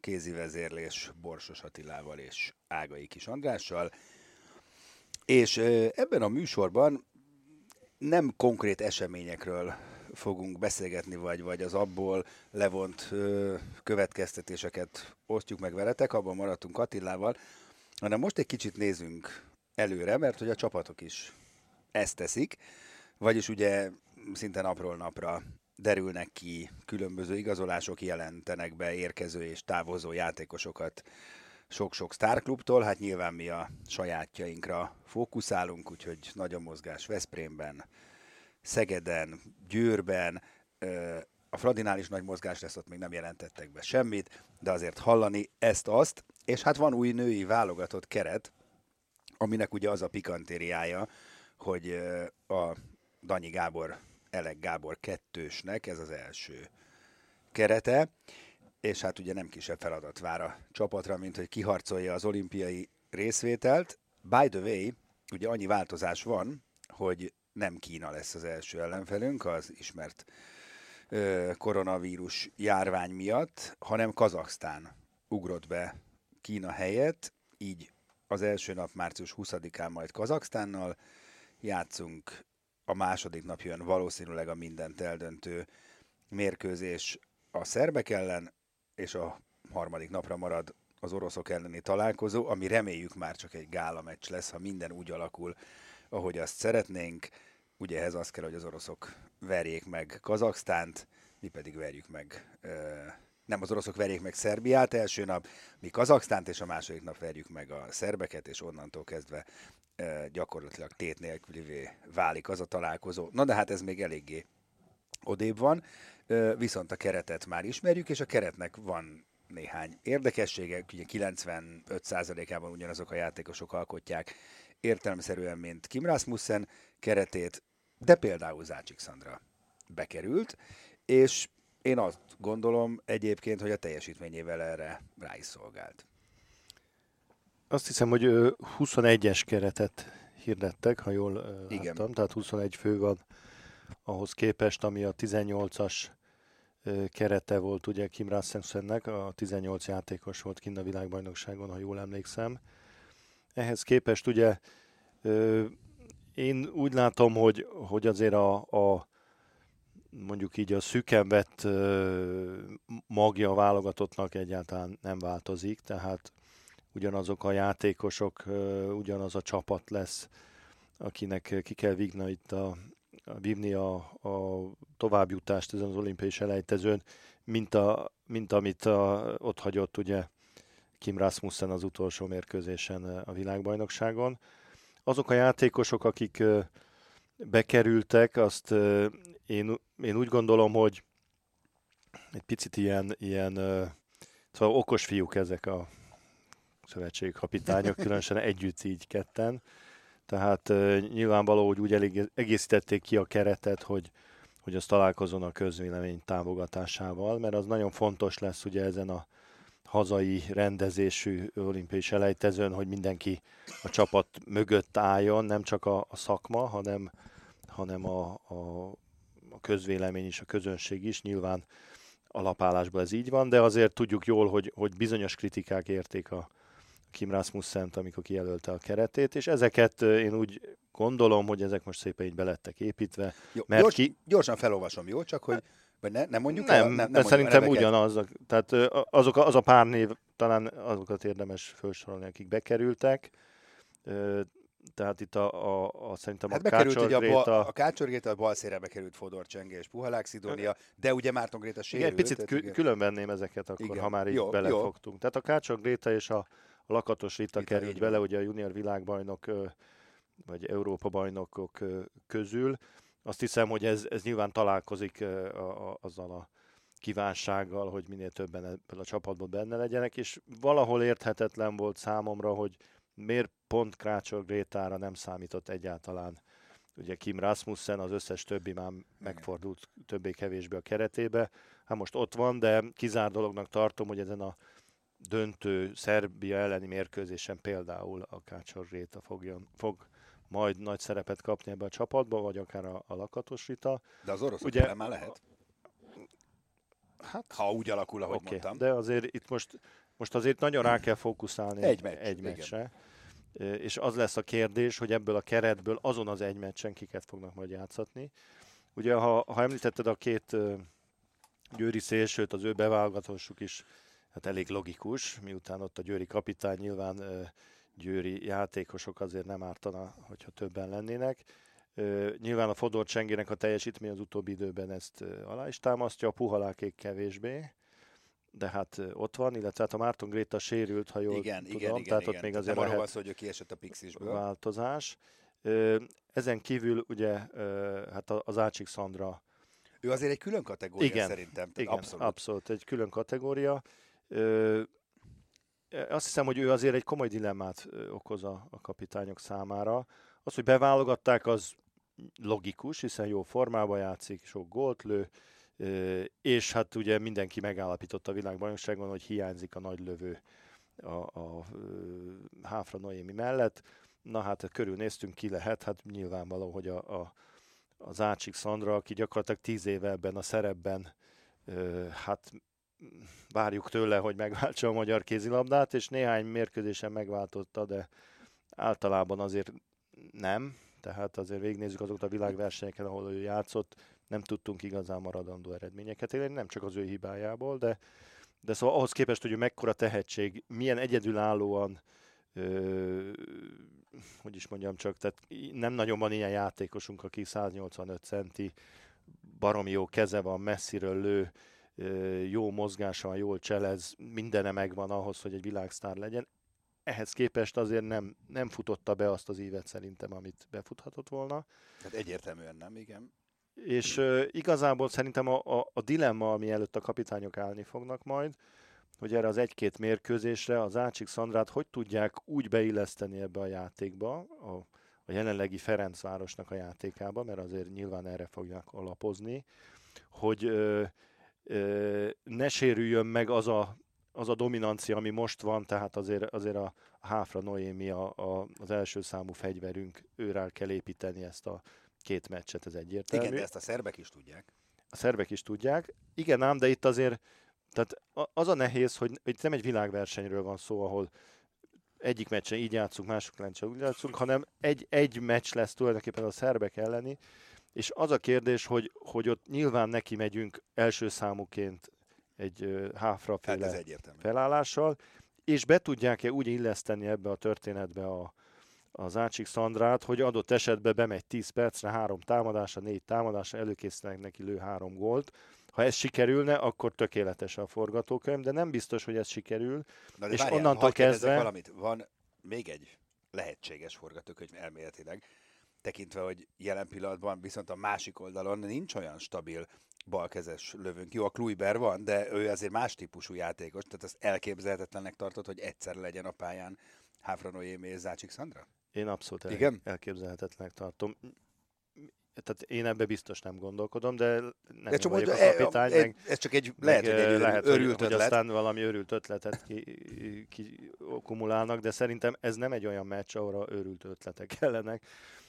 kézi vezérlés Borsos Attilával és Ágai Kis Andrással. És ebben a műsorban nem konkrét eseményekről fogunk beszélgetni, vagy, vagy az abból levont következtetéseket osztjuk meg veletek, abban maradtunk Attilával, hanem most egy kicsit nézünk előre, mert hogy a csapatok is ezt teszik, vagyis ugye szinte napról napra derülnek ki, különböző igazolások jelentenek be érkező és távozó játékosokat sok-sok sztárklubtól, hát nyilván mi a sajátjainkra fókuszálunk, úgyhogy nagy a mozgás Veszprémben, Szegeden, Győrben, a Fradinál is nagy mozgás lesz, ott még nem jelentettek be semmit, de azért hallani ezt-azt, és hát van új női válogatott keret, aminek ugye az a pikantériája, hogy a Danyi Gábor, Elek Gábor kettősnek ez az első kerete, és hát ugye nem kisebb feladat vár a csapatra, mint hogy kiharcolja az olimpiai részvételt. By the way, ugye annyi változás van, hogy nem Kína lesz az első ellenfelünk, az ismert ö, koronavírus járvány miatt, hanem Kazaksztán ugrott be Kína helyett, így az első nap március 20-án majd Kazaksztánnal játszunk, a második nap jön valószínűleg a mindent eldöntő mérkőzés a szerbek ellen, és a harmadik napra marad az oroszok elleni találkozó, ami reméljük már csak egy gála meccs lesz, ha minden úgy alakul, ahogy azt szeretnénk. Ugye ehhez az kell, hogy az oroszok verjék meg Kazaksztánt, mi pedig verjük meg, nem az oroszok verjék meg Szerbiát első nap, mi Kazaksztánt, és a második nap verjük meg a szerbeket, és onnantól kezdve gyakorlatilag tét nélkülivé válik az a találkozó. Na de hát ez még eléggé odébb van, viszont a keretet már ismerjük, és a keretnek van néhány érdekessége, ugye 95%-ában ugyanazok a játékosok alkotják értelmszerűen, mint Kim Rasmussen keretét, de például Zácsik Szandra bekerült, és én azt gondolom egyébként, hogy a teljesítményével erre rá is szolgált. Azt hiszem, hogy 21-es keretet hirdettek, ha jól Igen. láttam, tehát 21 fő van ahhoz képest, ami a 18-as kerete volt ugye Kim Rasmussennek, a 18 játékos volt kint a világbajnokságon, ha jól emlékszem. Ehhez képest ugye én úgy látom, hogy, hogy azért a, a mondjuk így a szüken vett magja a válogatottnak egyáltalán nem változik, tehát ugyanazok a játékosok, ugyanaz a csapat lesz, akinek ki kell vigni itt a, vívni a, a továbbjutást ezen az olimpiai selejtezőn, mint, a, mint amit a, ott hagyott ugye Kim Rasmussen az utolsó mérkőzésen a világbajnokságon. Azok a játékosok, akik bekerültek, azt én, én úgy gondolom, hogy egy picit ilyen, ilyen szóval okos fiúk ezek a szövetségkapitányok, különösen együtt így ketten. Tehát nyilvánvaló, hogy úgy elég, egészítették ki a keretet, hogy, hogy az találkozon a közvélemény támogatásával, mert az nagyon fontos lesz ugye ezen a hazai rendezésű olimpiai selejtezőn, hogy mindenki a csapat mögött álljon, nem csak a, a szakma, hanem, hanem a, a, a közvélemény is, a közönség is. Nyilván alapállásban ez így van, de azért tudjuk jól, hogy, hogy bizonyos kritikák érték a, Kim Rasmussen-t, amikor kijelölte a keretét, és ezeket én úgy gondolom, hogy ezek most szépen így belettek építve. Jó, mert gyors, ki... Gyorsan felolvasom, jó? Csak hogy Vagy ne, nem mondjuk nem, el? Nem, nem szerintem ugyanaz. Tehát azok, az a pár név, talán azokat érdemes felsorolni, akik bekerültek. Tehát itt a, a, a szerintem hát a bekerült ugye a, bal, a Kácsor Gréta, a bal szélre bekerült Fodor Csenge és Puhalák Szidónia, de ugye Márton Gréta sérült. Igen, picit kü- külön venném ezeket akkor, igen. ha már így jó, belefogtunk. Jó. Tehát a Kácsor Gréta és a, a Lakatos Rita Rita került bele, ugye a junior világbajnok vagy Európa bajnokok közül. Azt hiszem, hogy ez, ez nyilván találkozik a, a, azzal a kívánsággal, hogy minél többen ebből a csapatban benne legyenek, és valahol érthetetlen volt számomra, hogy miért pont Krácsor Grétára nem számított egyáltalán. Ugye Kim Rasmussen, az összes többi már megfordult többé-kevésbé a keretébe. Hát most ott van, de kizár dolognak tartom, hogy ezen a döntő Szerbia elleni mérkőzésen például a Kácsor Gréta fogjon, fog majd nagy szerepet kapni ebbe a csapatba, vagy akár a, a Lakatos Rita. De az orosz Ugye, már lehet? Hát, ha úgy alakul, ahogy okay, mondtam. De azért itt most, most azért nagyon rá kell fókuszálni egy, meccs, egy meccsre. És az lesz a kérdés, hogy ebből a keretből azon az egy meccsen kiket fognak majd játszatni. Ugye, ha, ha említetted a két győri szélsőt, az ő beválogatásuk is hát elég logikus, miután ott a győri kapitány nyilván győri játékosok azért nem ártana, hogyha többen lennének. Nyilván a Fodor Csengének a teljesítmény az utóbbi időben ezt alá is támasztja, a puhalákék kevésbé, de hát ott van, illetve hát a Márton Gréta sérült, ha jól igen, tudom, igen, tehát igen, ott még azért lehet az, hogy ő kiesett a Pixisből. változás. Ezen kívül ugye hát az Ácsik Szandra ő azért egy külön kategória igen, szerintem. igen, abszolút. abszolút, egy külön kategória. Azt hiszem, hogy ő azért egy komoly dilemmát okoz a, a kapitányok számára. Az, hogy beválogatták, az logikus, hiszen jó formában játszik, sok gólt lő, és hát ugye mindenki megállapította a világbajnokságon, hogy hiányzik a nagy lövő a, a, Háfra Noémi mellett. Na hát körülnéztünk, ki lehet, hát nyilvánvaló, hogy a, a, az Ácsik Szandra, aki gyakorlatilag tíz éve ebben a szerepben hát várjuk tőle, hogy megváltsa a magyar kézilabdát, és néhány mérkőzésen megváltotta, de általában azért nem. Tehát azért végignézzük azokat a világversenyeken, ahol ő játszott, nem tudtunk igazán maradandó eredményeket élni, nem csak az ő hibájából, de, de szóval ahhoz képest, hogy ő mekkora tehetség, milyen egyedülállóan ö, hogy is mondjam csak, tehát nem nagyon van ilyen játékosunk, aki 185 centi, baromi jó keze van, messziről lő, jó mozgása jól cselez, mindene megvan ahhoz, hogy egy világsztár legyen. Ehhez képest azért nem, nem futotta be azt az évet szerintem, amit befuthatott volna. Hát egyértelműen nem, igen. És uh, igazából szerintem a, a, a dilemma, ami előtt a kapitányok állni fognak majd, hogy erre az egy-két mérkőzésre az Ácsik Szandrát hogy tudják úgy beilleszteni ebbe a játékba, a, a jelenlegi Ferencvárosnak a játékába, mert azért nyilván erre fogják alapozni, hogy uh, ne sérüljön meg az a, az a dominancia, ami most van, tehát azért, azért a, Háfra Noémi a, a, az első számú fegyverünk, őrá kell építeni ezt a két meccset, ez egyértelmű. Igen, de ezt a szerbek is tudják. A szerbek is tudják. Igen ám, de itt azért tehát az a nehéz, hogy itt nem egy világversenyről van szó, ahol egyik meccsen így játszunk, mások meccsen úgy játszunk, hanem egy, egy meccs lesz tulajdonképpen a szerbek elleni, és az a kérdés, hogy, hogy ott nyilván neki megyünk első számuként egy háfra hát felállással, és be tudják-e úgy illeszteni ebbe a történetbe a, az Ácsik Szandrát, hogy adott esetben bemegy 10 percre, három támadása, négy támadása, előkészítenek neki lő három gólt. Ha ez sikerülne, akkor tökéletes a forgatókönyv, de nem biztos, hogy ez sikerül. Na de és várjál, onnantól kezdve... valamit. Van még egy lehetséges forgatókönyv elméletileg tekintve, hogy jelen pillanatban viszont a másik oldalon nincs olyan stabil balkezes lövőnk. Jó, a Kluiber van, de ő azért más típusú játékos, tehát azt elképzelhetetlennek tartott, hogy egyszer legyen a pályán Háfra Noémi és Zácsik Szandra? Én abszolút el- Igen? elképzelhetetlennek tartom. Tehát én ebbe biztos nem gondolkodom, de nem de csak vagyok mondja, a kapitány. E, meg, ez csak egy, lehet, hogy egy lehet, örült hogy, hogy aztán valami örült ötletet ki, ki kumulálnak, de szerintem ez nem egy olyan meccs, ahol örült ötletek kellenek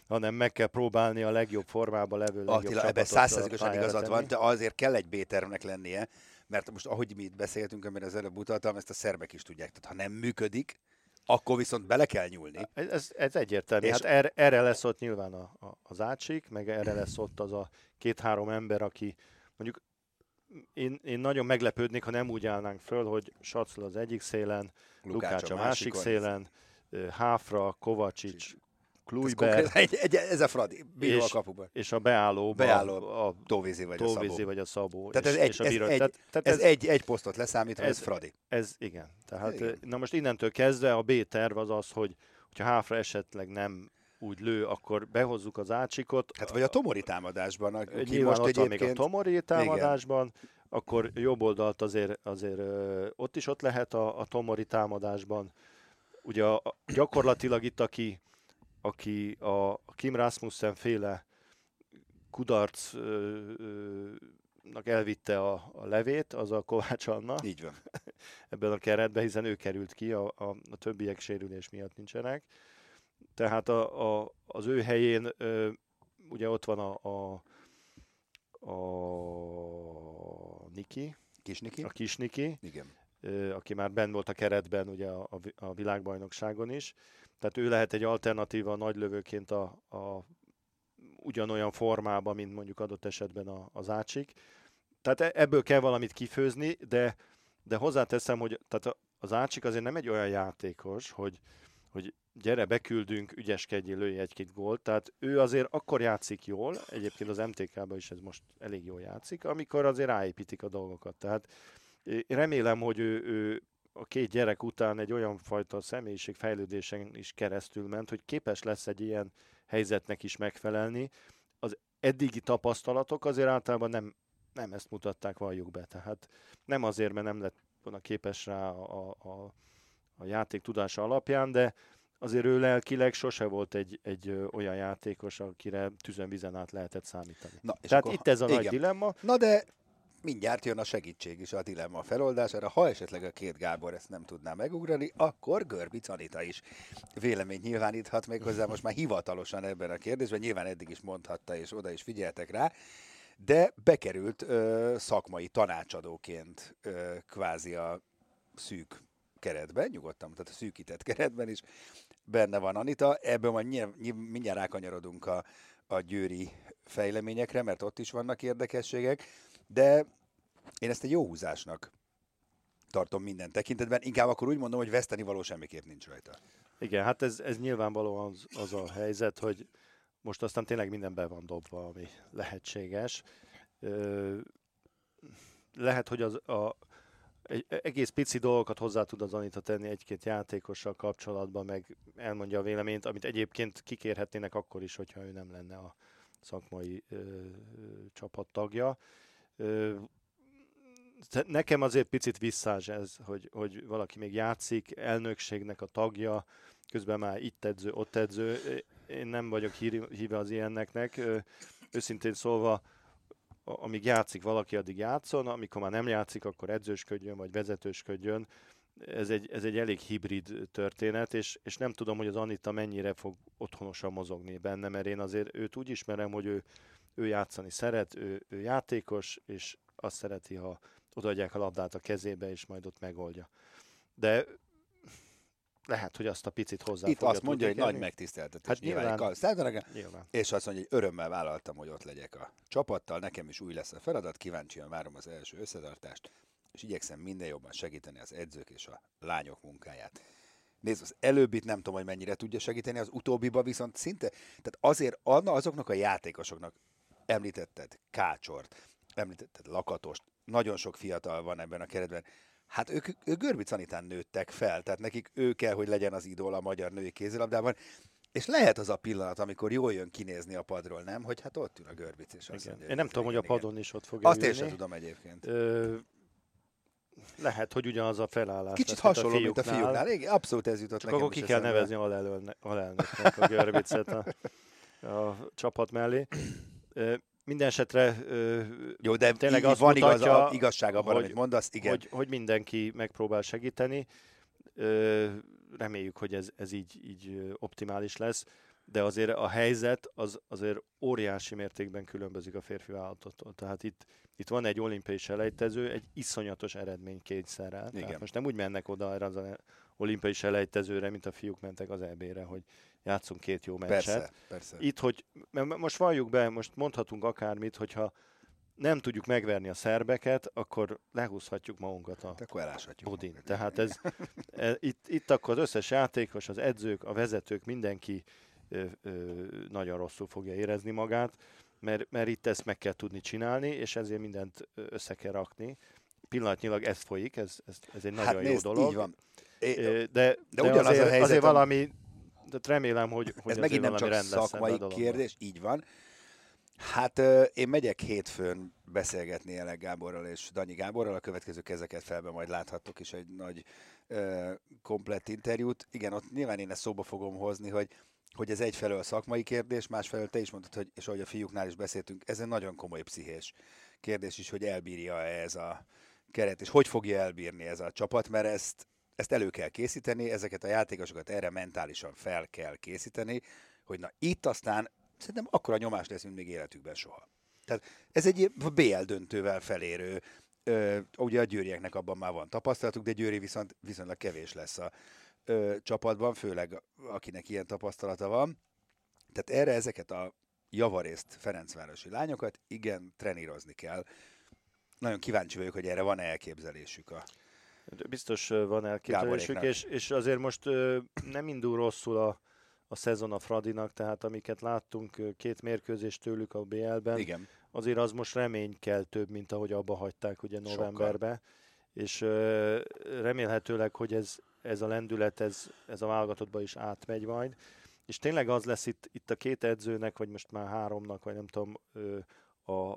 hanem meg kell próbálni a legjobb formába levő legjobb Attila, ebben százszerzékosan igazad van, de azért kell egy B-tervnek lennie, mert most ahogy mi itt beszéltünk, amit az előbb utaltam, ezt a szerbek is tudják. Tehát ha nem működik, akkor viszont bele kell nyúlni. Ez, ez egyértelmű. És hát erre, erre lesz ott nyilván a, a, az átsik, meg erre lesz ott az a két-három ember, aki mondjuk én, én nagyon meglepődnék, ha nem úgy állnánk föl, hogy Sacl az egyik szélen, Lukács, Lukács a másik szélen, Háfra, Kovacsics, Klujber. Egy, egy, ez a Fradi, bíró és, a kapuban. És a beálló, beálló a, a Tóvízi vagy Tóvízi a Szabó. vagy a Szabó. Tehát ez, és, egy, és a bíró. ez, tehát, tehát ez, ez, egy, egy posztot leszámítva, ez, ez Fradi. Ez igen. Tehát, igen. Na most innentől kezdve a B terv az az, hogy hogyha Háfra esetleg nem úgy lő, akkor behozzuk az ácsikot. Hát vagy a Tomori támadásban. Aki most ott egyébként... még a Tomori támadásban, igen. akkor jobb oldalt azért, azért ott is ott lehet a, a Tomori támadásban. Ugye a, gyakorlatilag itt, aki, aki a Kim Rasmussen féle kudarcnak elvitte a, a levét, az a Kovács Anna. Így van. Ebben a keretben, hiszen ő került ki, a, a, a többiek sérülés miatt nincsenek. Tehát a, a, az ő helyén ö, ugye ott van a, a, a Niki, Kisniki. A Kisniki. Igen. Ö, aki már benn volt a keretben ugye a, a, a világbajnokságon is. Tehát ő lehet egy alternatíva nagy lövőként a, a ugyanolyan formában, mint mondjuk adott esetben a, az ácsik. Tehát e, ebből kell valamit kifőzni, de, de hozzáteszem, hogy tehát az ácsik azért nem egy olyan játékos, hogy, hogy gyere, beküldünk, ügyeskedjél, lőj egy-két gólt. Tehát ő azért akkor játszik jól, egyébként az MTK-ban is ez most elég jól játszik, amikor azért ráépítik a dolgokat. Tehát remélem, hogy ő, ő a két gyerek után egy olyan fajta személyiségfejlődésen is keresztül ment, hogy képes lesz egy ilyen helyzetnek is megfelelni. Az eddigi tapasztalatok azért általában nem, nem ezt mutatták, valljuk be. Tehát nem azért, mert nem lett volna képes rá a, a, a játék tudása alapján, de azért ő lelkileg sose volt egy, egy olyan játékos, akire tüzön át lehetett számítani. Na, és Tehát akkor, itt ez a igen. nagy dilemma. Na de mindjárt jön a segítség is a dilemma feloldására. Ha esetleg a két Gábor ezt nem tudná megugrani, akkor Görbic Anita is véleményt nyilváníthat még hozzá most már hivatalosan ebben a kérdésben. Nyilván eddig is mondhatta, és oda is figyeltek rá de bekerült ö, szakmai tanácsadóként ö, kvázi a szűk keretben, nyugodtan, tehát a szűkített keretben is benne van Anita. Ebből majd mindjárt rákanyarodunk a, a győri fejleményekre, mert ott is vannak érdekességek, de én ezt egy jó húzásnak tartom minden tekintetben. Inkább akkor úgy mondom, hogy veszteni való semmiképp nincs rajta. Igen, hát ez, ez nyilvánvalóan az, az a helyzet, hogy most aztán tényleg minden be van dobva, ami lehetséges. Ö, lehet, hogy az a, egy egész pici dolgokat hozzá tud az Anita tenni egy-két játékossal kapcsolatban, meg elmondja a véleményt, amit egyébként kikérhetnének akkor is, hogyha ő nem lenne a szakmai ö, csapattagja. Ö, nekem azért picit visszás ez, hogy, hogy valaki még játszik, elnökségnek a tagja, közben már itt edző, ott edző. Én nem vagyok híve az ilyenneknek. Őszintén szólva, amíg játszik valaki, addig játszon, amikor már nem játszik, akkor edzősködjön, vagy vezetősködjön. Ez egy, ez egy elég hibrid történet, és, és nem tudom, hogy az Anita mennyire fog otthonosan mozogni benne, mert én azért őt úgy ismerem, hogy ő, ő játszani szeret, ő, ő játékos, és azt szereti, ha odaadják a labdát a kezébe, és majd ott megoldja. De lehet, hogy azt a picit hozzá Itt azt mondja, hogy nagy megtiszteltetés. Hát nyilván, nyilván, nyilván. És azt mondja, hogy örömmel vállaltam, hogy ott legyek a csapattal, nekem is új lesz a feladat, kíváncsian várom az első összetartást, és igyekszem minden jobban segíteni az edzők és a lányok munkáját. Nézd, az előbbit nem tudom, hogy mennyire tudja segíteni, az utóbbiba viszont szinte, tehát azért azoknak a játékosoknak említetted Kácsort, említetted Lakatost, nagyon sok fiatal van ebben a keretben, hát ők, ők Görbic Anitán nőttek fel, tehát nekik ő kell, hogy legyen az idól a magyar női kézilabdában. És lehet az a pillanat, amikor jól jön kinézni a padról, nem? Hogy hát ott ül a Görbic, és azt mondja, Én nem tudom, hogy a padon is ott fog Azt én sem tudom egyébként. Ö, lehet, hogy ugyanaz a felállás. Kicsit lesz, hasonló, mint a fiúknál. Mint a fiúknál. Igen, abszolút ez jutott Csak akkor ki kell nevezni alelnöknek a Görbicet a, a csapat mellé. Minden esetre Jó, de tényleg az van mutatja, igaz, a, igazság abban, hogy, amit mondasz, igen. Hogy, hogy mindenki megpróbál segíteni. Reméljük, hogy ez, ez így, így optimális lesz, de azért a helyzet az azért óriási mértékben különbözik a férfi vállalattól. Tehát itt, itt van egy olimpiai selejtező, egy iszonyatos eredmény kétszerrel. Tehát most nem úgy mennek oda erre az olimpiai selejtezőre, mint a fiúk mentek az EB-re, hogy játszunk két jó meccset. Persze, persze. Itt, hogy most valljuk be, most mondhatunk akármit, hogyha nem tudjuk megverni a szerbeket, akkor lehúzhatjuk magunkat a akkor budin. Tehát ez, ez, itt, itt akkor az összes játékos, az edzők, a vezetők, mindenki ö, ö, nagyon rosszul fogja érezni magát, mert, mert itt ezt meg kell tudni csinálni, és ezért mindent össze kell rakni. Pillanatnyilag ez folyik, ez, ez, ez egy hát nagyon nézd, jó dolog. Így van. É, de, de, de azért, a helyzet, azért valami, de remélem, hogy, hogy ez megint nem csak szakmai kérdés, így van. Hát én megyek hétfőn beszélgetni Elek Gáborral és Danyi Gáborral, a következő kezeket felben majd láthattok is egy nagy komplett interjút. Igen, ott nyilván én ezt szóba fogom hozni, hogy hogy ez egyfelől szakmai kérdés, másfelől te is mondtad, hogy, és ahogy a fiúknál is beszéltünk, ez egy nagyon komoly pszichés kérdés is, hogy elbírja ez a keret, és hogy fogja elbírni ez a csapat, mert ezt, ezt elő kell készíteni, ezeket a játékosokat erre mentálisan fel kell készíteni, hogy na itt aztán szerintem akkora nyomás lesz, mint még életükben soha. Tehát ez egy BL döntővel felérő, ö, ugye a győrieknek abban már van tapasztalatuk, de Győri viszont viszonylag kevés lesz a ö, csapatban, főleg akinek ilyen tapasztalata van. Tehát erre ezeket a javarészt Ferencvárosi lányokat igen, trenírozni kell. Nagyon kíváncsi vagyok, hogy erre van-e elképzelésük a Biztos van elképzelésük, és, és azért most nem indul rosszul a, a szezon a Fradinak, tehát amiket láttunk, két mérkőzés tőlük a BL-ben, Igen. azért az most remény kell több, mint ahogy abba hagyták ugye novemberbe, és ö, remélhetőleg, hogy ez, ez a lendület, ez, ez a válogatottba is átmegy majd, és tényleg az lesz itt, itt a két edzőnek, vagy most már háromnak, vagy nem tudom, a,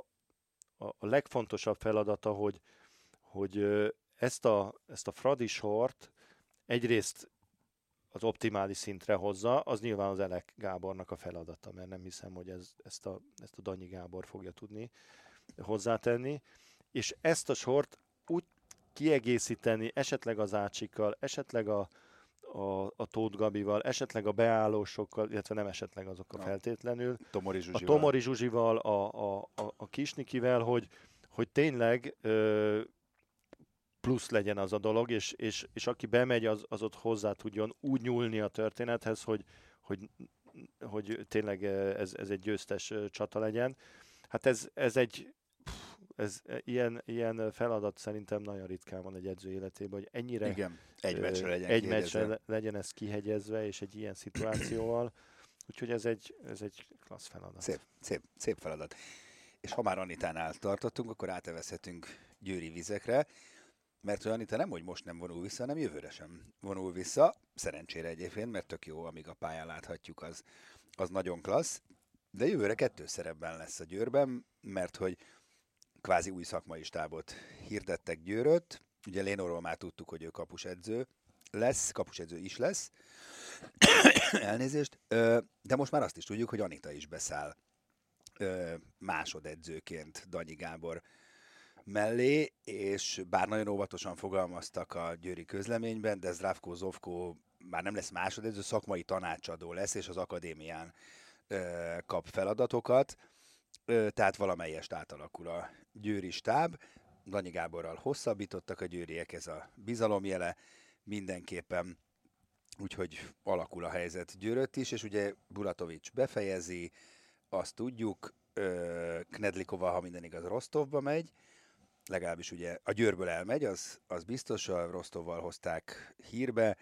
a legfontosabb feladata, hogy, hogy ezt a, ezt a Fradi sort egyrészt az optimális szintre hozza, az nyilván az Elek Gábornak a feladata, mert nem hiszem, hogy ez, ezt, a, ezt a Danyi Gábor fogja tudni hozzátenni. És ezt a sort úgy kiegészíteni, esetleg az Ácsikkal, esetleg a, a, a Tóth Gabival, esetleg a beállósokkal, illetve nem esetleg azok a feltétlenül. Tomori Zsuzsival. A Tomori Zsuzsival, a, a, a, a Kisnikivel, hogy, hogy tényleg ö, plusz legyen az a dolog, és, és, és aki bemegy, az, az ott hozzá tudjon úgy nyúlni a történethez, hogy, hogy, hogy tényleg ez, ez egy győztes csata legyen. Hát ez, ez egy ez, ilyen, ilyen feladat szerintem nagyon ritkán van egy edző életében, hogy ennyire Igen, egy meccsre legyen, egy meccsre legyen ez kihegyezve, és egy ilyen szituációval. Úgyhogy ez egy, ez egy klassz feladat. Szép, szép, szép feladat. És ha már Anitánál tartottunk, akkor átevezhetünk Győri vizekre mert olyan itt nem, hogy most nem vonul vissza, hanem jövőre sem vonul vissza. Szerencsére egyébként, mert tök jó, amíg a pályán láthatjuk, az, az nagyon klassz. De jövőre kettő szerepben lesz a Győrben, mert hogy kvázi új szakmai stábot hirdettek Győröt. Ugye Lénorról már tudtuk, hogy ő kapusedző lesz, kapusedző is lesz. Elnézést. De most már azt is tudjuk, hogy Anita is beszáll másodedzőként Danyi Gábor mellé, és bár nagyon óvatosan fogalmaztak a győri közleményben, de Zdravko Zovko már nem lesz másodedző, szakmai tanácsadó lesz, és az akadémián ö, kap feladatokat, ö, tehát valamelyest átalakul a győri stáb. Danyi Gáborral hosszabbítottak a győriek, ez a bizalomjele mindenképpen, úgyhogy alakul a helyzet Győrött is, és ugye Bulatovics befejezi, azt tudjuk, Knedlikova, ha minden igaz, Rostovba megy, legalábbis ugye a Győrből elmegy, az, az biztos, a Rostovval hozták hírbe,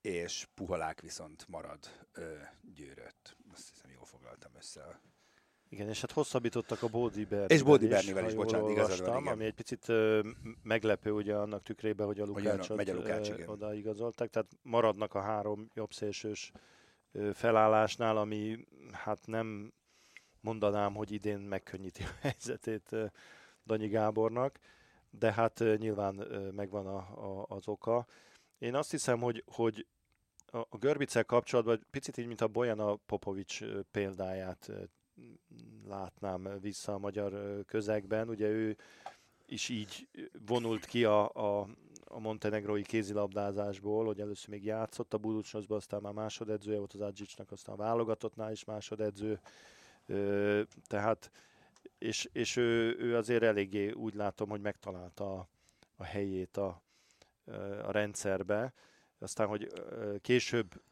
és Puhalák viszont marad ö, Győrött. Azt hiszem, jól foglaltam össze a igen, és hát hosszabbítottak a Bódi Bernivel És Bódi Bernivel is, bocsánat, igazad van, Ami egy picit ö, meglepő ugye annak tükrében, hogy a Lukácsot megy a Lukács, odaigazolták, tehát maradnak a három jobb szélsős ö, felállásnál, ami hát nem mondanám, hogy idén megkönnyíti a helyzetét Danyi Gábornak, de hát nyilván megvan a, a, az oka. Én azt hiszem, hogy, hogy a Görbicel kapcsolatban picit így, mint a Bojana Popovics példáját látnám vissza a magyar közegben. Ugye ő is így vonult ki a, a, a montenegrói kézilabdázásból, hogy először még játszott a Buducsnoszban, aztán már másodedzője volt az Adzsicsnak, aztán a válogatottnál is másodedző. Tehát és, és ő, ő azért eléggé úgy látom, hogy megtalálta a, a helyét a, a rendszerbe. Aztán, hogy később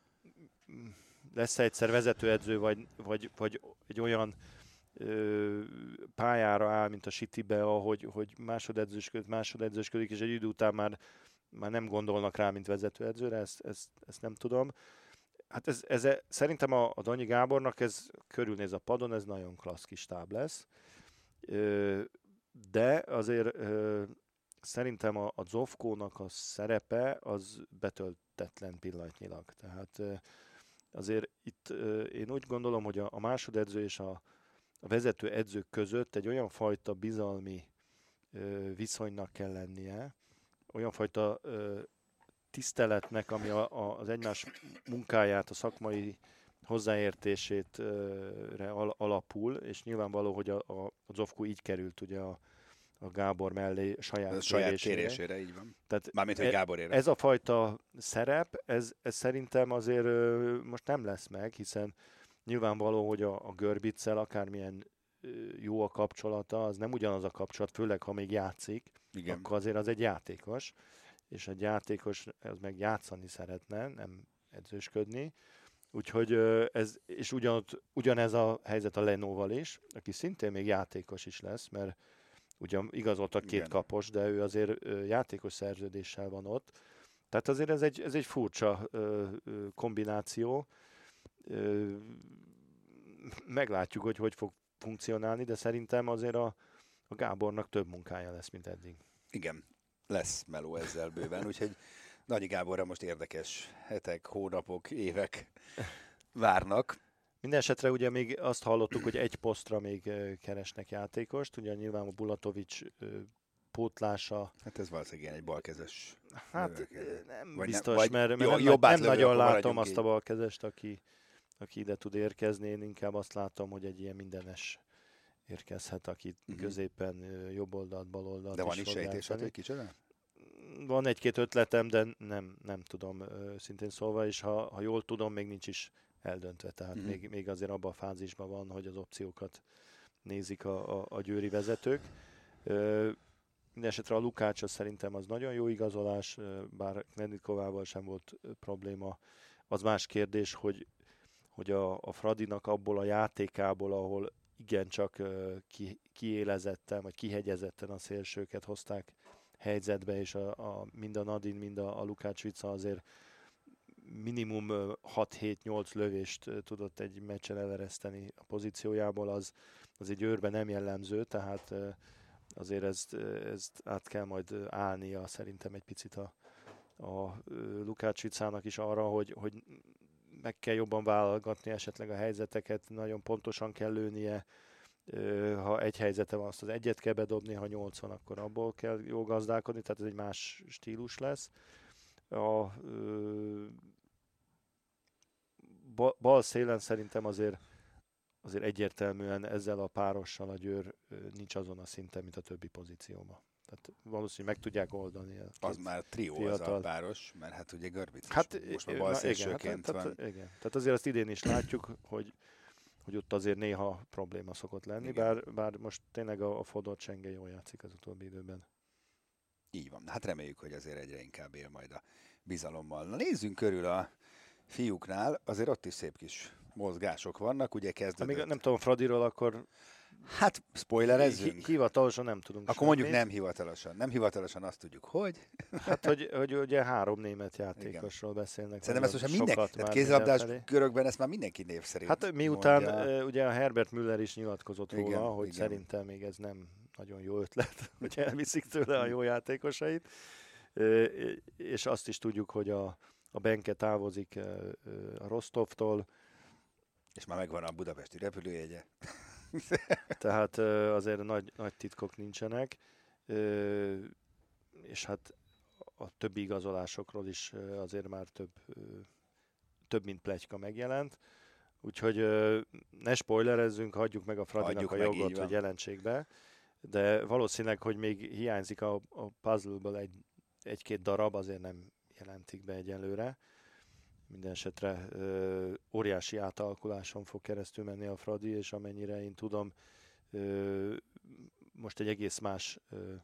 lesz egyszer vezetőedző, vagy, vagy, vagy egy olyan pályára áll, mint a Citybe, ahogy hogy másodedzősködik, másodedzősködik, és egy idő után már, már nem gondolnak rá, mint vezetőedzőre, ezt, ezt, ezt nem tudom. Hát ez, ez, szerintem a, a Danyi Gábornak ez körülnéz a padon, ez nagyon klassz kis táb lesz. De azért szerintem a, a Zofkónak a szerepe az betöltetlen pillanatnyilag. Tehát azért itt én úgy gondolom, hogy a, a másodedző és a, a vezető edzők között egy olyan fajta bizalmi viszonynak kell lennie, olyan fajta tiszteletnek, ami a, a, az egymás munkáját, a szakmai hozzáértését alapul, és nyilvánvaló, hogy a, a, a Zofku így került ugye a, a Gábor mellé saját, a saját kérésére. kérésére. így van. Tehát Mármint, hogy e- Gábor ére. Ez a fajta szerep, ez, ez szerintem azért most nem lesz meg, hiszen nyilvánvaló, hogy a, a Görbicel akármilyen jó a kapcsolata, az nem ugyanaz a kapcsolat, főleg ha még játszik, Igen. akkor azért az egy játékos, és egy játékos az meg játszani szeretne, nem edzősködni. Úgyhogy ez, és ugyan, ugyanez a helyzet a Lenóval is, aki szintén még játékos is lesz, mert ugyan igazoltak két Igen. kapos, de ő azért játékos szerződéssel van ott. Tehát azért ez egy, ez egy furcsa kombináció. Meglátjuk, hogy hogy fog funkcionálni, de szerintem azért a, a Gábornak több munkája lesz, mint eddig. Igen, lesz meló ezzel bőven, úgyhogy Nagyi Gáborra most érdekes hetek, hónapok, évek várnak. Minden esetre ugye még azt hallottuk, hogy egy posztra még keresnek játékost, ugye nyilván a Bulatovics pótlása. Hát ez valószínűleg egy balkezes. Hát nem vagy biztos, nem, mert, mert nem, nem nagyon látom azt a balkezest, aki, aki ide tud érkezni. Én inkább azt látom, hogy egy ilyen mindenes érkezhet, aki uh-huh. középen jobb oldalt, bal oldalt De van is sejtésed, hogy kicsoda? Van egy-két ötletem, de nem, nem tudom szintén szólva, és ha, ha jól tudom, még nincs is eldöntve. Tehát uh-huh. még, még azért abban a fázisban van, hogy az opciókat nézik a, a, a győri vezetők. Mindenesetre a Lukács az szerintem az nagyon jó igazolás, bár Knedikovával sem volt probléma. Az más kérdés, hogy, hogy a, a Fradinak abból a játékából, ahol igencsak ki, kiélezetten, vagy kihegyezetten a szélsőket hozták helyzetbe, és a, a, mind a Nadin, mind a, a Lukács Vica azért minimum 6-7-8 lövést tudott egy meccsen elereszteni a pozíciójából, az, az egy őrben nem jellemző, tehát azért ezt, ezt át kell majd állnia szerintem egy picit a, a Lukács Vicának is arra, hogy, hogy meg kell jobban válogatni esetleg a helyzeteket, nagyon pontosan kell lőnie, ha egy helyzete van, azt az egyet kell bedobni, ha nyolc van, akkor abból kell jól gazdálkodni, tehát ez egy más stílus lesz. A bal szélen szerintem azért azért egyértelműen ezzel a párossal a Győr nincs azon a szinten, mint a többi pozícióban. Tehát valószínűleg meg tudják oldani. Az már trió fiatal. az a páros, mert hát ugye Görbic hát, most már balszélsőként hát, van. Tehát, igen. Tehát azért azt idén is látjuk, hogy, hogy ott azért néha probléma szokott lenni, bár, bár most tényleg a, a Fodor Csenge jól játszik az utóbbi időben. Így van. Hát reméljük, hogy azért egyre inkább él majd a bizalommal. Na nézzünk körül a fiúknál, azért ott is szép kis mozgások vannak, ugye kezdődött. Még nem tudom, Fradiról akkor Hát, spoilerezzünk? Hi- hivatalosan nem tudunk Akkor mondjuk nem hivatalosan. Nem hivatalosan azt tudjuk, hogy... Hát, hogy, hogy ugye három német játékosról Igen. beszélnek. Szerintem ezt most mindenki, tehát kézilabdás körökben ezt már mindenki név szerint Hát miután mondja. ugye a Herbert Müller is nyilatkozott Igen, róla, hogy Igen. szerintem még ez nem nagyon jó ötlet, hogy elviszik tőle a jó játékosait. És azt is tudjuk, hogy a, a Benke távozik a Rostovtól. És már megvan a budapesti repülőjegye. Tehát azért nagy, nagy titkok nincsenek, és hát a többi igazolásokról is azért már több, több mint plegyka megjelent. Úgyhogy ne spoilerezzünk, hagyjuk meg a Fradinak hagyjuk a jogot, hogy jelentsék be. De valószínűleg, hogy még hiányzik a, a puzzle-ből egy, egy-két darab, azért nem jelentik be egyelőre. Minden esetre ö, óriási átalakuláson fog keresztül menni a Fradi, és amennyire én tudom, ö, most egy egész más ö,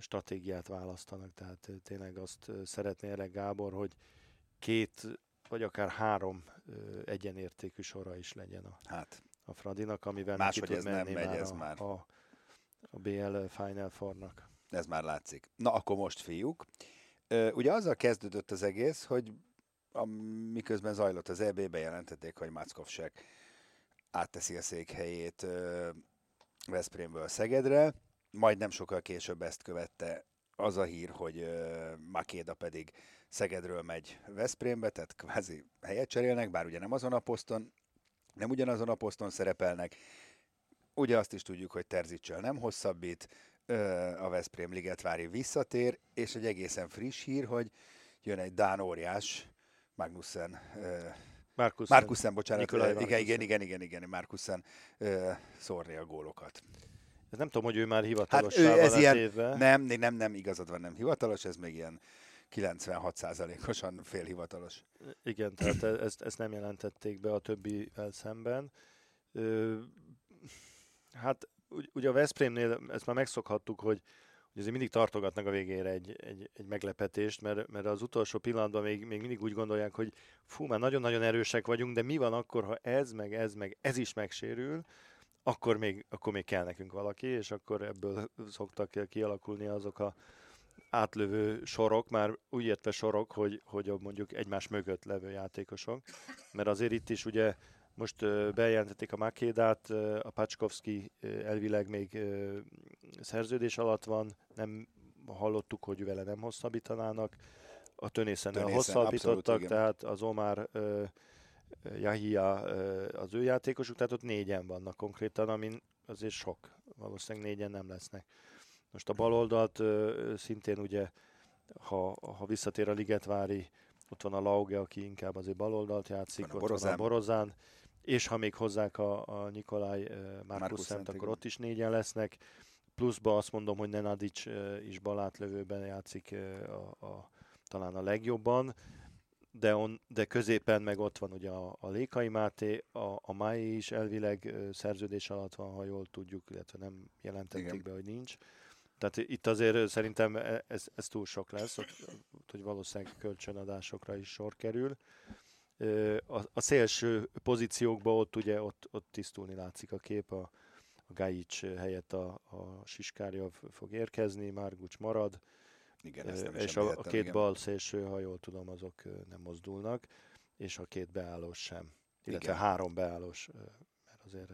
stratégiát választanak, tehát tényleg azt szeretné erre Gábor, hogy két vagy akár három ö, egyenértékű sora is legyen a, hát, a Fradinak, amivel Máshogy ez nem megy, ez a, már. A, a BL Final Four-nak. Ez már látszik. Na, akkor most fiúk. Ugye azzal kezdődött az egész, hogy a, miközben zajlott az EB, bejelentették, hogy Mackovsek átteszi a székhelyét Veszprémből Szegedre, majd nem sokkal később ezt követte az a hír, hogy Makéda pedig Szegedről megy Veszprémbe, tehát kvázi helyet cserélnek, bár ugye nem azon a poszton, nem ugyanazon a poszton szerepelnek. Ugye azt is tudjuk, hogy Terzicsel nem hosszabbít, a Veszprém Ligetvári visszatér, és egy egészen friss hír, hogy jön egy Dán óriás, Magnussen, Markusen, Markusen bocsánat, igen, igen, igen, igen, igen, igen, Markusen szórni a gólokat. Ez nem tudom, hogy ő már hivatalos hát ő, ez ilyen, nem, nem, nem, igazad van, nem hivatalos, ez még ilyen 96%-osan félhivatalos. Igen, tehát e- ezt, ezt nem jelentették be a többivel szemben. Ö, hát ugye a Veszprémnél ezt már megszokhattuk, hogy, hogy azért mindig tartogatnak a végére egy, egy, egy meglepetést, mert, mert az utolsó pillanatban még, még mindig úgy gondolják, hogy fú, már nagyon-nagyon erősek vagyunk, de mi van akkor, ha ez, meg ez, meg ez is megsérül, akkor még, akkor még kell nekünk valaki, és akkor ebből szoktak kialakulni azok a átlövő sorok, már úgy értve sorok, hogy, hogy mondjuk egymás mögött levő játékosok, mert azért itt is ugye most bejelentették a Makédát, a Pacskovszki elvileg még szerződés alatt van, nem hallottuk, hogy vele nem hosszabbítanának. A Tönészen hosszabbítottak, abszolút, tehát az Omar Jahia az ő játékosuk, tehát ott négyen vannak konkrétan, amin azért sok, valószínűleg négyen nem lesznek. Most a baloldalt szintén ugye, ha, ha visszatér a Ligetvári, ott van a Lauge, aki inkább azért baloldalt játszik, van ott Borozán. van a Borozán, és ha még hozzák a, a Nikolaj uh, Szent, akkor ott is négyen lesznek. Pluszba azt mondom, hogy Nenadic uh, is balátlövőben játszik a, a, talán a legjobban, de, on, de középen meg ott van ugye a, a Lékai Máté, a, a Mai is elvileg szerződés alatt van, ha jól tudjuk, illetve nem jelentették Igen. be, hogy nincs. Tehát itt azért szerintem e, ez, ez túl sok lesz, hogy, hogy valószínűleg kölcsönadásokra is sor kerül a, a szélső pozíciókban ott ugye ott, ott tisztulni látszik a kép, a, a Gajic helyett a, a Siskárja fog érkezni, Márgucs marad, igen, ezt nem és a, a két igen. bal szélső, ha jól tudom, azok nem mozdulnak, és a két beállós sem, illetve igen. három beállós, mert azért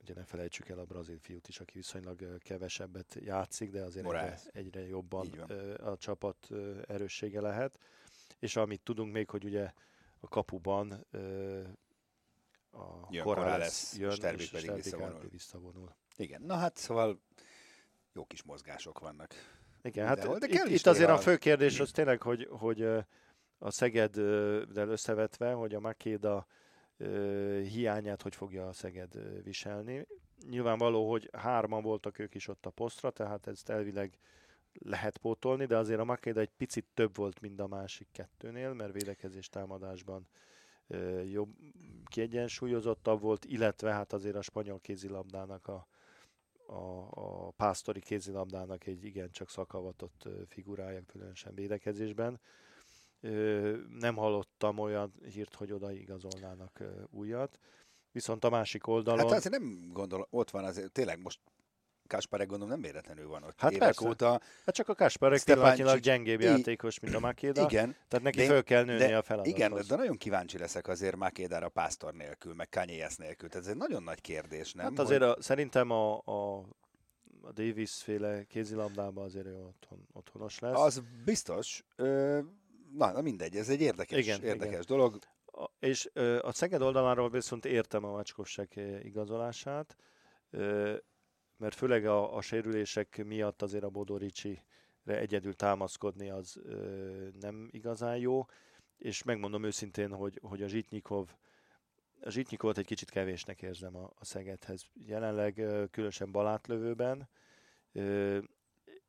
ugye ne felejtsük el a brazil fiút is, aki viszonylag kevesebbet játszik, de azért egyre, egyre jobban a csapat erőssége lehet és amit tudunk még, hogy ugye a kapuban ö, a jön, Corrales jön, Sterbi és pedig visszavonul. visszavonul. Igen, na hát szóval jó kis mozgások vannak. Igen, hát de itt, itt azért a fő kérdés az tényleg, hogy, hogy a Szegeddel összevetve, hogy a Makéda hiányát hogy fogja a Szeged viselni. Nyilvánvaló, hogy hárman voltak ők is ott a posztra, tehát ezt elvileg lehet pótolni, de azért a Makeda egy picit több volt, mint a másik kettőnél, mert védekezés támadásban jobb, kiegyensúlyozottabb volt, illetve hát azért a spanyol kézilabdának a, a, a pásztori kézilabdának egy igencsak szakavatott figurája, különösen védekezésben. Nem hallottam olyan hírt, hogy oda igazolnának újat. Viszont a másik oldalon... Hát azért nem gondolom, ott van azért, tényleg most Kasparek gondolom nem véletlenül van ott hát évek persze. óta. Hát csak a Kasparek pillanatnyilag gyengébb játékos, mint a Makéda. Igen. Tehát neki de, föl kell nőni de, a feladathoz. Igen, de nagyon kíváncsi leszek azért Makédára Pásztor nélkül, meg Kanyész nélkül. Tehát ez egy nagyon nagy kérdés, nem? Hát azért a, szerintem a, a a Davis féle kézilabdában azért ő otthon, otthonos lesz. Az biztos. Ö, na, na mindegy, ez egy érdekes, igen, érdekes igen. dolog. A, és ö, a Szeged oldaláról viszont értem a Macskovság igazolását. Ö, mert főleg a, a sérülések miatt azért a Bodoricsi egyedül támaszkodni az ö, nem igazán jó, és megmondom őszintén, hogy, hogy a Zsitnyikov a Zsitnyikovot egy kicsit kevésnek érzem a, a Szegedhez. Jelenleg ö, különösen balátlövőben, ö,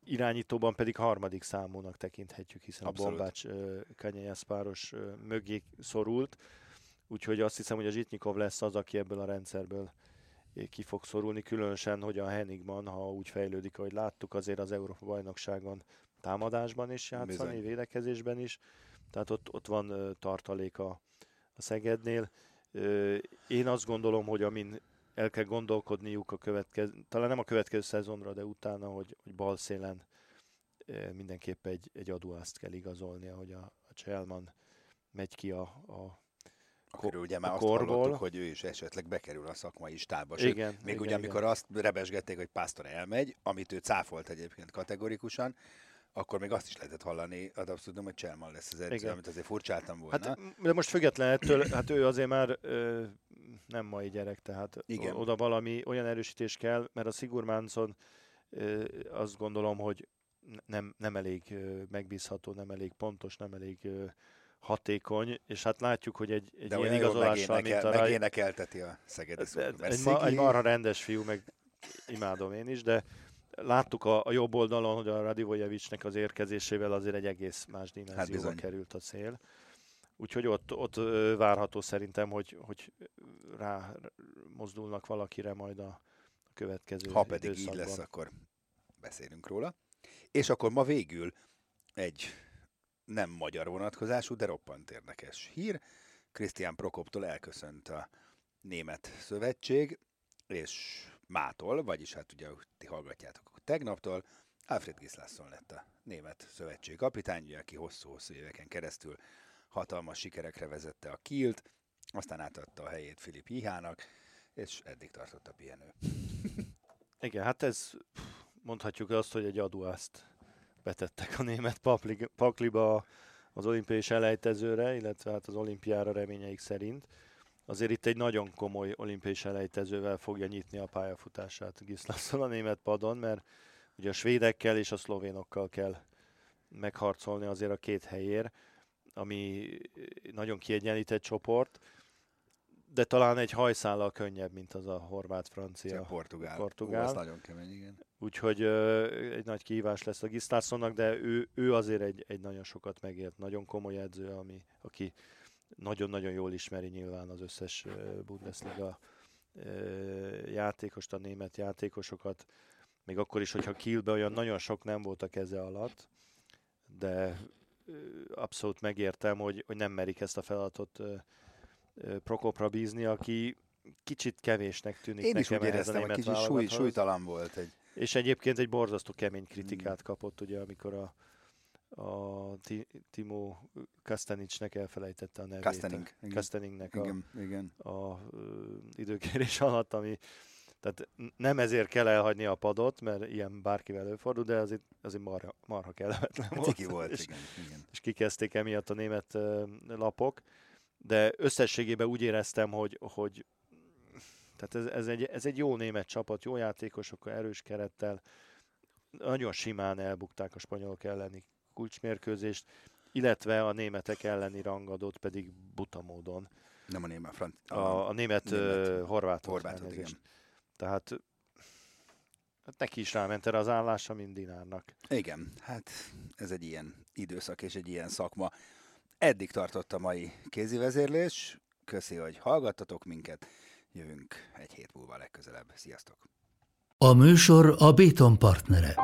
irányítóban pedig harmadik számúnak tekinthetjük, hiszen Abszolút. a Bombács páros ö, mögé szorult, úgyhogy azt hiszem, hogy a Zsitnyikov lesz az, aki ebből a rendszerből ki fog szorulni, különösen, hogy a Henigman, ha úgy fejlődik, ahogy láttuk, azért az Európa bajnokságon támadásban is játszani, Bizony. védekezésben is, tehát ott, ott van tartalék a, a Szegednél. Én azt gondolom, hogy amin el kell gondolkodniuk a következő, talán nem a következő szezonra, de utána, hogy, hogy balszélen mindenképp egy, egy adóászt kell igazolni, ahogy a, a Cselman megy ki a, a Akiről ugye már azt hallottuk, hogy ő is esetleg bekerül a szakmai stábba. Sőt, igen, még igen, ugye amikor igen. azt rebesgették, hogy Pásztor elmegy, amit ő cáfolt egyébként kategorikusan, akkor még azt is lehetett hallani, ad abszolút, hogy Cselman lesz az edző, Igen. amit azért furcsáltam volna. Hát, de most független ettől, hát ő azért már ö, nem mai gyerek, tehát Igen. oda valami olyan erősítés kell, mert a Sigurmáncon ö, azt gondolom, hogy nem, nem elég megbízható, nem elég pontos, nem elég ö, hatékony, és hát látjuk, hogy egy, egy De ilyen igazolással, mint a... Megénekelteti a szegedi egy, ma, egy marha rendes fiú, meg imádom én is, de láttuk a, a jobb oldalon, hogy a Radivojevicsnek az érkezésével azért egy egész más dimenzióba hát került a cél. Úgyhogy ott, ott várható szerintem, hogy, hogy rá mozdulnak valakire majd a következő Ha pedig időszakban. így lesz, akkor beszélünk róla. És akkor ma végül egy nem magyar vonatkozású, de roppant érdekes hír. Krisztián Prokoptól elköszönt a német szövetség, és mától, vagyis hát ugye ti hallgatjátok tegnaptól, Alfred Gislason lett a német szövetség kapitány, aki hosszú-hosszú éveken keresztül hatalmas sikerekre vezette a Kielt, aztán átadta a helyét Filip Hihának, és eddig tartott a pihenő. Igen, hát ez mondhatjuk azt, hogy egy adóászt betettek a német pakliba az olimpiai selejtezőre, illetve hát az olimpiára reményeik szerint. Azért itt egy nagyon komoly olimpiai selejtezővel fogja nyitni a pályafutását Gislason a német padon, mert ugye a svédekkel és a szlovénokkal kell megharcolni azért a két helyér, ami nagyon kiegyenlített csoport de talán egy hajszállal könnyebb, mint az a horvát-francia. Portugál. portugál. Ó, az nagyon kemény, igen. Úgyhogy egy nagy kihívás lesz a Gisztászonnak, de ő, ő azért egy, egy nagyon sokat megért, nagyon komoly edző, ami, aki nagyon-nagyon jól ismeri nyilván az összes Bundesliga játékost, a német játékosokat, még akkor is, hogyha Kielbe olyan nagyon sok nem volt a keze alatt, de abszolút megértem, hogy, hogy nem merik ezt a feladatot Prokopra bízni, aki kicsit kevésnek tűnik Én is úgy éreztem, hogy kicsit súly, súlytalan volt. Egy... És egyébként egy borzasztó kemény kritikát kapott, ugye, amikor a, a Timo Kastanicsnek elfelejtette a nevét. Kastaning. Kastaningnek a, igen, igen. a, a időkérés alatt, ami tehát nem ezért kell elhagyni a padot, mert ilyen bárkivel előfordul, de azért, azért marha, marha kellemetlen hát volt. volt, és, igen, igen. és kikezdték emiatt a német lapok de összességében úgy éreztem, hogy, hogy tehát ez, ez, egy, ez egy jó német csapat, jó játékosokkal, erős kerettel, nagyon simán elbukták a spanyolok elleni kulcsmérkőzést, illetve a németek elleni rangadót pedig buta módon. Nem a német, franc... A, a német, német uh, horvát horvátot, igen. Tehát hát neki is ráment erre az állása, mint Dinárnak. Igen, hát ez egy ilyen időszak és egy ilyen szakma. Eddig tartott a mai kézivezérlés. Köszi, hogy hallgattatok minket. Jövünk egy hét múlva legközelebb. Sziasztok! A műsor a Béton partnere.